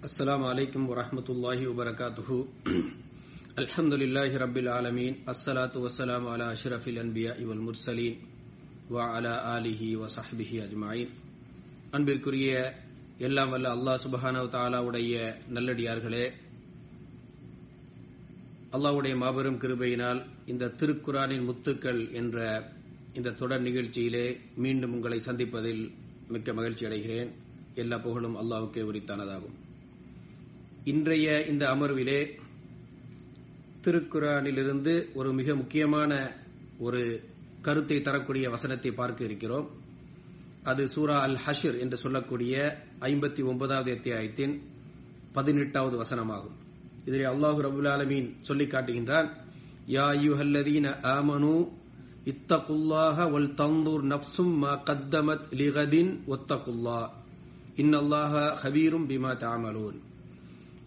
السلام عليكم ورحمة الله وبركاته الحمد لله رب العالمين الصلاة والسلام على أشرف الأنبياء والمرسلين وعلى آله وصحبه أجمعين அன்பிற்குரிய எல்லாம் வல்ல அல்லாஹ் சுபஹானவ தாலாவுடைய நல்லடியார்களே அல்லாஹ்வுடைய மாபெரும் கிருபையினால் இந்த திருக்குரானின் முத்துக்கள் என்ற இந்த தொடர் நிகழ்ச்சியிலே மீண்டும் உங்களை சந்திப்பதில் மிக்க மகிழ்ச்சி அடைகிறேன் எல்லா புகழும் அல்லாஹ்வுக்கே உரித்தானதாகும் இன்றைய இந்த அமர்விலே திருக்குரானிலிருந்து ஒரு மிக முக்கியமான ஒரு கருத்தை தரக்கூடிய வசனத்தை பார்க்க இருக்கிறோம். அது சூரா அல் ஹஷிர் என்று சொல்லக்கூடிய ஐம்பத்தி ஒன்பதாவது அத்தியாயத்தின் பதினெட்டாவது வசனமாகும். இதில் அல்லாஹு ரபுல் ஆலமீன் சொல்லி காட்டுகின்றான் யா யுஹல்லதீன ஆமனு இத்தகுல்லாஹ வல் தந்தூர் நப்சும் மா கத்தமத் லிகதின் ஒத்தகுல்லா. இன்னல்லாஹ ஹபீரும் பிமா தாமலூன்.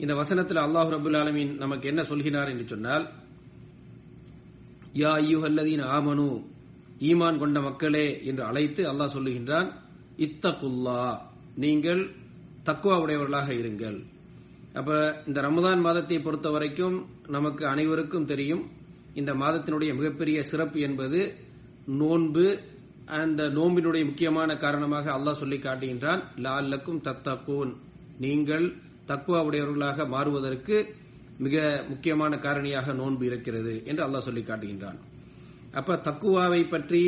இந்த வசனத்தில் அல்லாஹு ரபுல் ஆலமீன் நமக்கு என்ன சொல்கிறார் என்று சொன்னால் யா ஐயுஹல்லதீன் ஆமனு ஈமான் கொண்ட மக்களே என்று அழைத்து அல்லாஹ் சொல்லுகின்றான் இத்தகுல்லா நீங்கள் தக்குவா உடையவர்களாக இருங்கள். அப்ப இந்த ரமதான் மாதத்தை பொறுத்த வரைக்கும் நமக்கு அனைவருக்கும் தெரியும் இந்த மாதத்தினுடைய மிகப்பெரிய சிறப்பு என்பது நோன்பு அந்த நோம்பினுடைய முக்கியமான காரணமாக அல்லாஹ் சொல்லி காட்டுகின்றான் லால்லக்கும் தத்தகூன் நீங்கள் தக்குவா உடையவர்களாக மாறுவதற்கு மிக முக்கியமான காரணியாக நோன்பு இருக்கிறது என்று அல்லாஹ் சொல்லி காட்டுகின்றான். அப்ப தக்குவாவை பற்றி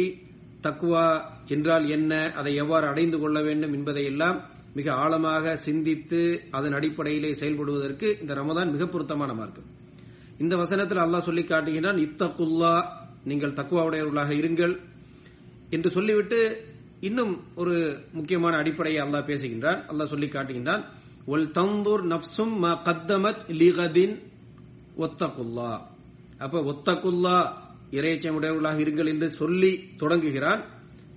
தக்குவா என்றால் என்ன அதை எவ்வாறு அடைந்து கொள்ள வேண்டும் என்பதை எல்லாம் மிக ஆழமாக சிந்தித்து அதன் அடிப்படையிலே செயல்படுவதற்கு இந்த ரமதான் மிக பொருத்தமான மார்க்கம். இந்த வசனத்தில் அல்லாஹ் சொல்லி காட்டுகின்றான் இத்தக்குல்லா நீங்கள் தக்குவாவுடையவர்களாக இருங்கள் என்று சொல்லிவிட்டு இன்னும் ஒரு முக்கியமான அடிப்படையை அல்லாஹ் பேசுகின்றான். அல்லாஹ் சொல்லி காட்டுகின்றான் ஒல் தந்தூர் நப்சும் மா கத்தமத் லிகதின் ஒத்தகுல்லா அப்ப ஒத்தகுல்லா இறைச்சம் உடையவர்களாக இருங்கள் என்று சொல்லி தொடங்குகிறான்.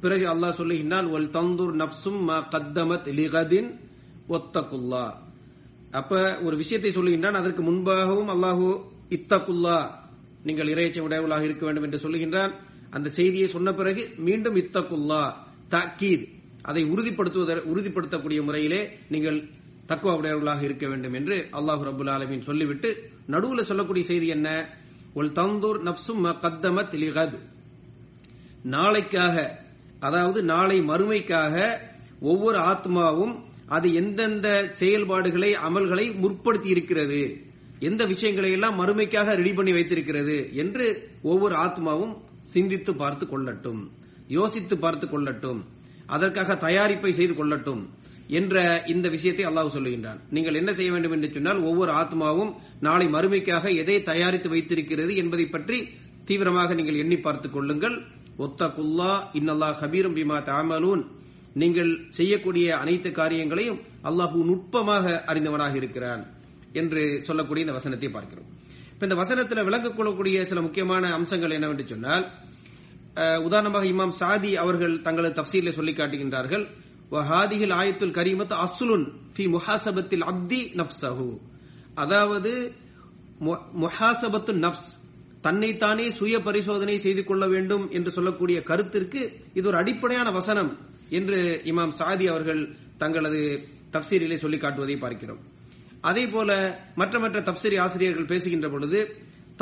பிறகு அல்லாஹ் சொல்லுகின்றான் ஒல் தந்தூர் நப்சும் மா கத்தமத் லிகதின் ஒத்தகுல்லா அப்ப ஒரு விஷயத்தை சொல்லுகின்றான் அதற்கு முன்பாகவும் அல்லாஹு இத்தகுல்லா நீங்கள் இறைச்சம் உடையவர்களாக இருக்க வேண்டும் என்று சொல்லுகின்றான். அந்த செய்தியை சொன்ன பிறகு மீண்டும் இத்தகுல்லா தாக்கீத் அதை உறுதிப்படுத்துவத உறுதிப்படுத்தக்கூடிய முறையிலே நீங்கள் தக்குவா உடையவர்களாக இருக்க வேண்டும் என்று அல்லாஹு ரபுல் ஆலமின் சொல்லிவிட்டு நடுவில் சொல்லக்கூடிய செய்தி என்ன? உல் தந்தூர் நப்சும் கத்தமத் லிகத். நாளைக்காக அதாவது நாளை மறுமைக்காக ஒவ்வொரு ஆத்மாவும் அது எந்தெந்த செயல்பாடுகளை அமல்களை முற்படுத்தி இருக்கிறது எந்த விஷயங்களை எல்லாம் மறுமைக்காக ரெடி பண்ணி வைத்திருக்கிறது என்று ஒவ்வொரு ஆத்மாவும் சிந்தித்து பார்த்து கொள்ளட்டும் யோசித்து பார்த்து கொள்ளட்டும் அதற்காக தயாரிப்பை செய்து கொள்ளட்டும். என்ற இந்த விஷயத்தை அல்லாஹ் சொல்லுகின்றான். நீங்கள் என்ன செய்ய வேண்டும் என்று சொன்னால் ஒவ்வொரு ஆத்மாவும் நாளை மறுமைக்காக எதை தயாரித்து வைத்திருக்கிறது என்பதை பற்றி தீவிரமாக நீங்கள் எண்ணி பார்த்துக் கொள்ளுங்கள். ஒத்த குல்லா இன்னல்லா ஹபீரும் பிமா தாமலூன் நீங்கள் செய்யக்கூடிய அனைத்து காரியங்களையும் அல்லாஹூ நுட்பமாக அறிந்தவனாக இருக்கிறான் என்று சொல்லக்கூடிய இந்த வசனத்தை பார்க்கிறோம். இப்ப இந்த வசனத்தில் விளங்கிக் கொள்ளக்கூடிய சில முக்கியமான அம்சங்கள் என்னவென்று சொன்னால் உதாரணமாக இமாம் சாதி அவர்கள் தங்களது தப்சீலை சொல்லி காட்டுகின்றார்கள். வஹாதிகில் ஆயத்துல் கரீமத் அஸ்லுன் ஃபி முஹாசபத்தில் அப்தி நப்சஹு அதாவது முஹாசபத்து நப்ஸ் தன்னைத்தானே சுய பரிசோதனை செய்து கொள்ள வேண்டும் என்று சொல்லக்கூடிய கருத்திற்கு இது ஒரு அடிப்படையான வசனம் என்று இமாம் சாதி அவர்கள் தங்களது தப்சீரிலே சொல்லி காட்டுவதை பார்க்கிறோம். அதே போல மற்ற மற்ற தப்சீரி ஆசிரியர்கள் பேசுகின்ற பொழுது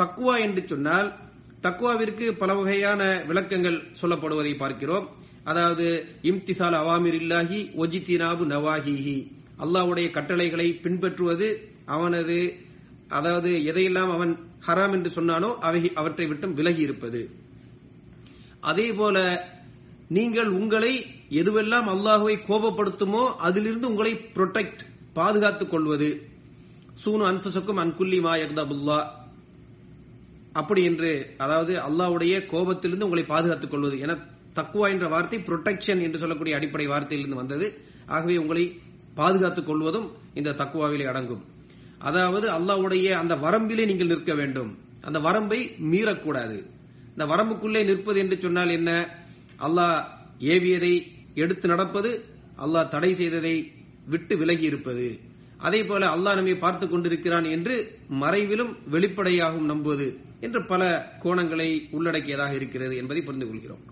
தக்குவா என்று சொன்னால் தக்குவாவிற்கு பல வகையான விளக்கங்கள் சொல்லப்படுவதை பார்க்கிறோம். அதாவது இம்திசால் அவாமிர் இல்லாஹி ஒஜித்தினாபு நவாஹிஹி. அல்லாவுடைய கட்டளைகளை பின்பற்றுவது அவனது அதாவது எதையெல்லாம் அவன் ஹராம் என்று சொன்னானோ அவை அவற்றை விட்டும் விலகி இருப்பது. அதே போல நீங்கள் உங்களை எதுவெல்லாம் அல்லாஹுவை கோபப்படுத்துமோ அதிலிருந்து உங்களை புரொடெக்ட் பாதுகாத்துக் கொள்வது. சூனு அன்புசக்கும் அன்குல்லி மா யக்தபுல்லா. அப்படி என்று அதாவது அல்லாவுடைய கோபத்திலிருந்து உங்களை பாதுகாத்துக் கொள்வது. என தக்குவா என்ற வார்த்தை புரொடெக்ஷன் என்று சொல்லக்கூடிய அடிப்படை வார்த்தையிலிருந்து வந்தது. ஆகவே உங்களை பாதுகாத்துக் கொள்வதும் இந்த தக்குவாவிலே அடங்கும். அதாவது அல்லாவுடைய அந்த வரம்பிலே நீங்கள் நிற்க வேண்டும். அந்த வரம்பை மீறக்கூடாது. இந்த வரம்புக்குள்ளே நிற்பது என்று சொன்னால் என்ன? அல்லாஹ் ஏவியதை எடுத்து நடப்பது அல்லாஹ் தடை செய்ததை விட்டு விலகி இருப்பது. அதே போல அல்லாஹ் நம்மை பார்த்து கொண்டிருக்கிறான் என்று மறைவிலும் வெளிப்படையாகவும் நம்புவது என்று பல கோணங்களை உள்ளடக்கியதாக இருக்கிறது என்பதை புரிந்து கொள்கிறோம்.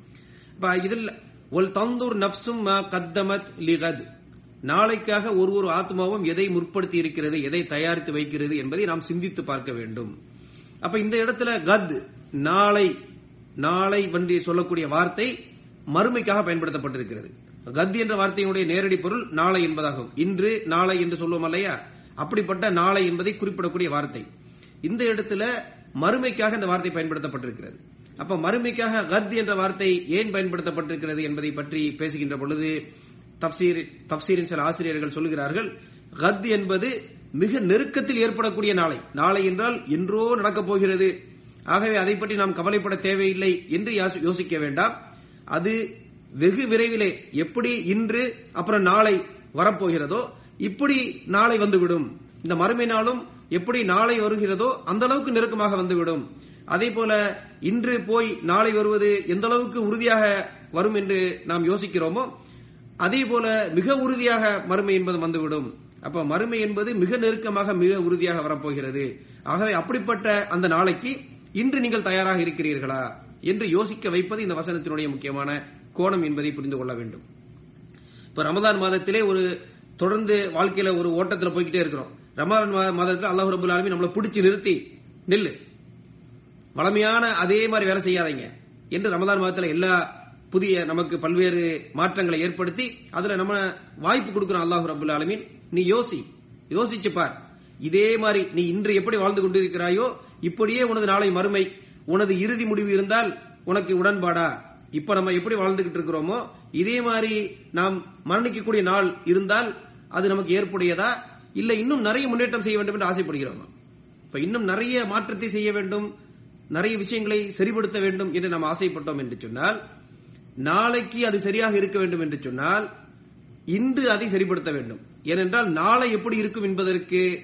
இதில் ஒல் தந்தூர் நப்சும் கத்தமத் லிகத். நாளைக்காக ஒரு ஒரு ஆத்மாவும் எதை முற்படுத்தி இருக்கிறது எதை தயாரித்து வைக்கிறது என்பதை நாம் சிந்தித்து பார்க்க வேண்டும். அப்ப இந்த இடத்துல கத் நாளை நாளை என்று சொல்லக்கூடிய வார்த்தை மறுமைக்காக பயன்படுத்தப்பட்டிருக்கிறது. கத் என்ற வார்த்தையினுடைய நேரடி பொருள் நாளை என்பதாகும். இன்று நாளை என்று சொல்லுவோம் இல்லையா? அப்படிப்பட்ட நாளை என்பதை குறிப்பிடக்கூடிய வார்த்தை. இந்த இடத்துல மறுமைக்காக இந்த வார்த்தை பயன்படுத்தப்பட்டிருக்கிறது. அப்ப மறுமைக்காக கத் என்ற வார்த்தை ஏன் பயன்படுத்தப்பட்டிருக்கிறது என்பதை பற்றி பேசுகின்ற பொழுது தப்சீர் தப்சீரின் சில ஆசிரியர்கள் சொல்லுகிறார்கள் கத் என்பது மிக நெருக்கத்தில் ஏற்படக்கூடிய நாளை. நாளை என்றால் என்றோ நடக்கப் போகிறது. ஆகவே அதை பற்றி நாம் கவலைப்பட தேவையில்லை என்று யோசிக்க வேண்டாம். அது வெகு விரைவிலே எப்படி இன்று அப்புறம் நாளை வரப்போகிறதோ இப்படி நாளை வந்துவிடும். இந்த மறுமை நாளும் எப்படி நாளை வருகிறதோ அந்த அளவுக்கு நெருக்கமாக வந்துவிடும். அதே போல இன்று போய் நாளை வருவது எந்த அளவுக்கு உறுதியாக வரும் என்று நாம் யோசிக்கிறோமோ அதே போல மிக உறுதியாக மறுமை என்பது வந்துவிடும். அப்ப மறுமை என்பது மிக நெருக்கமாக மிக உறுதியாக வரப்போகிறது. ஆகவே அப்படிப்பட்ட அந்த நாளைக்கு இன்று நீங்கள் தயாராக இருக்கிறீர்களா என்று யோசிக்க வைப்பது இந்த வசனத்தினுடைய முக்கியமான கோணம் என்பதை புரிந்து கொள்ள வேண்டும். இப்ப ரமதான் மாதத்திலே ஒரு தொடர்ந்து வாழ்க்கையில ஒரு ஓட்டத்தில் போய்கிட்டே இருக்கிறோம். ரமதான் மாதத்தில் அல்லாஹ் ரபுல் ஆலமி நம்மளை பிடிச்சி நிறுத்தி நில்லு. வளமையான அதே மாதிரி வேலை செய்யாதீங்க. என்று ரமதான் மாதத்தில் எல்லா புதிய நமக்கு பல்வேறு மாற்றங்களை ஏற்படுத்தி அதுல நம்ம வாய்ப்பு கொடுக்கிறோம் அல்லாஹு ரபுல் ஆலமீன். நீ யோசி யோசிச்சு பார். இதே மாதிரி நீ இன்று எப்படி வாழ்ந்து கொண்டிருக்கிறாயோ இப்படியே உனது நாளை மறுமை உனது இறுதி முடிவு இருந்தால் உனக்கு உடன்பாடா? இப்ப நம்ம எப்படி வாழ்ந்துகிட்டு இருக்கிறோமோ இதே மாதிரி நாம் மரணிக்கக்கூடிய நாள் இருந்தால் அது நமக்கு ஏற்புடையதா? இல்ல இன்னும் நிறைய முன்னேற்றம் செய்ய வேண்டும் என்று ஆசைப்படுகிறோமா? இப்ப இன்னும் நிறைய மாற்றத்தை செய்ய வேண்டும். நிறைய விஷயங்களை சரிபடுத்த வேண்டும் என்று நாம் ஆசைப்பட்டோம் என்று சொன்னால் நாளைக்கு அது சரியாக இருக்க வேண்டும் என்று சொன்னால் இன்று அதை சரிப்படுத்த வேண்டும். ஏனென்றால் நாளை எப்படி இருக்கும் என்பதற்கு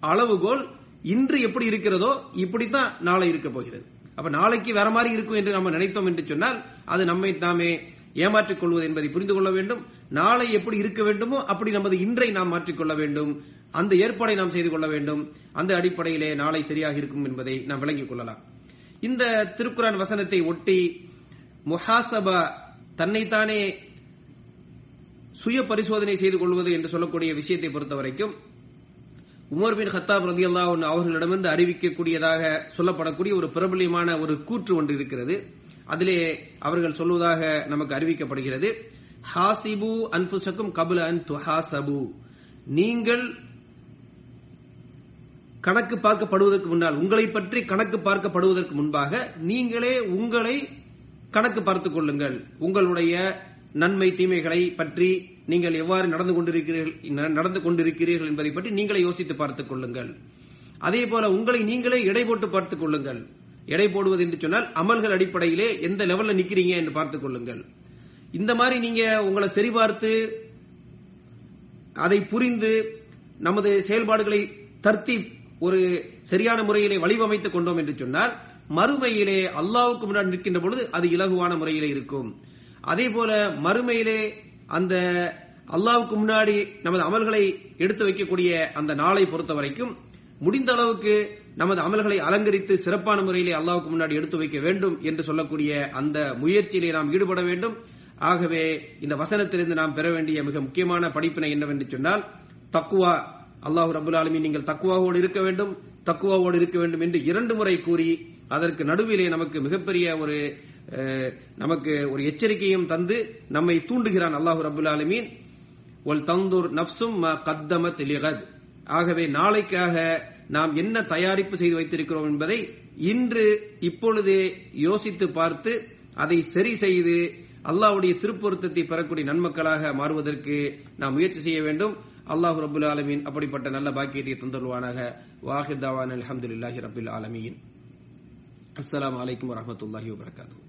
அளவுகோல் இன்று எப்படி இருக்கிறதோ இப்படித்தான் நாளை இருக்க போகிறது. அப்ப நாளைக்கு வேற மாதிரி இருக்கும் என்று நம்ம நினைத்தோம் என்று சொன்னால் அது நம்மை தாமே ஏமாற்றிக் கொள்வது என்பதை புரிந்து கொள்ள வேண்டும். நாளை எப்படி இருக்க வேண்டுமோ அப்படி நமது இன்றை நாம் மாற்றிக்கொள்ள வேண்டும். அந்த ஏற்பாடை நாம் செய்து கொள்ள வேண்டும். அந்த அடிப்படையிலே நாளை சரியாக இருக்கும் என்பதை நாம் விளங்கிக் கொள்ளலாம். இந்த திருக்குறான் வசனத்தை ஒட்டி முஹாசபா தன்னைத்தானே சுய பரிசோதனை செய்து கொள்வது என்று சொல்லக்கூடிய விஷயத்தை பொறுத்த வரைக்கும் உமர் பின் ஹத்தாப் ரதி அல்லா அவர்களிடமிருந்து அறிவிக்கக்கூடியதாக சொல்லப்படக்கூடிய ஒரு பிரபலியமான ஒரு கூற்று ஒன்று இருக்கிறது. அதிலே அவர்கள் சொல்வதாக நமக்கு அறிவிக்கப்படுகிறது. ஹாசிபு அன்புசக்கும் கபுல அன் துஹாசபு. நீங்கள் கணக்கு பார்க்கப்படுவதற்கு முன்னால் உங்களை பற்றி கணக்கு பார்க்கப்படுவதற்கு முன்பாக நீங்களே உங்களை கணக்கு பார்த்துக் கொள்ளுங்கள். உங்களுடைய நன்மை தீமைகளை பற்றி நீங்கள் எவ்வாறு நடந்து கொண்டிருக்கிறீர்கள் நடந்து கொண்டிருக்கிறீர்கள் என்பதை பற்றி நீங்களே யோசித்து பார்த்துக் கொள்ளுங்கள். அதே போல உங்களை நீங்களே எடை போட்டு பார்த்துக் கொள்ளுங்கள். எடை போடுவது என்று சொன்னால் அமல்கள் அடிப்படையிலே எந்த லெவல்ல நிக்கிறீங்க என்று பார்த்துக் கொள்ளுங்கள். இந்த மாதிரி நீங்க உங்களை சரிபார்த்து அதை புரிந்து நமது செயல்பாடுகளை தர்த்தி ஒரு சரியான முறையிலே வடிவமைத்துக் கொண்டோம் என்று சொன்னால் மறுமையிலே அல்லாவுக்கு முன்னாடி நிற்கின்ற பொழுது அது இலகுவான முறையிலே இருக்கும். அதே போல மறுமையிலே அந்த அல்லாவுக்கு முன்னாடி நமது அமல்களை எடுத்து வைக்கக்கூடிய அந்த நாளை பொறுத்த வரைக்கும் முடிந்த அளவுக்கு நமது அமல்களை அலங்கரித்து சிறப்பான முறையிலே அல்லாவுக்கு முன்னாடி எடுத்து வைக்க வேண்டும் என்று சொல்லக்கூடிய அந்த முயற்சியிலே நாம் ஈடுபட வேண்டும். ஆகவே இந்த வசனத்திலிருந்து நாம் பெற வேண்டிய மிக முக்கியமான படிப்பினை என்னவென்று சொன்னால் தக்குவா. அல்லாஹூ ரபுல் ஆலமி நீங்கள் தக்குவாவோடு இருக்க வேண்டும் தக்குவாவோடு இருக்க வேண்டும் என்று இரண்டு முறை கூறி அதற்கு நடுவிலே நமக்கு மிகப்பெரிய ஒரு நமக்கு ஒரு எச்சரிக்கையும் தந்து நம்மை தூண்டுகிறான் அல்லாஹூ ரபுல் ஆலமீன். ஒல் தந்தூர் நப்சும் கத்தமத் லிகத். ஆகவே நாளைக்காக நாம் என்ன தயாரிப்பு செய்து வைத்திருக்கிறோம் என்பதை இன்று இப்பொழுதே யோசித்து பார்த்து அதை சரி செய்து அல்லாவுடைய திருப்பொருத்தத்தை பெறக்கூடிய நன்மக்களாக மாறுவதற்கு நாம் முயற்சி செய்ய வேண்டும். அல்லாஹு ரபுல் ஆலமீன் அப்படிப்பட்ட நல்ல பாக்கியத்தை தந்தருவானாக. வாஹிர் தவான் அலமதுல்லாஹி ரபுல் ஆலமீன். அஸ்லாம் வலைக்கம் வரமத்துல்லாஹி வபரகாத்தூ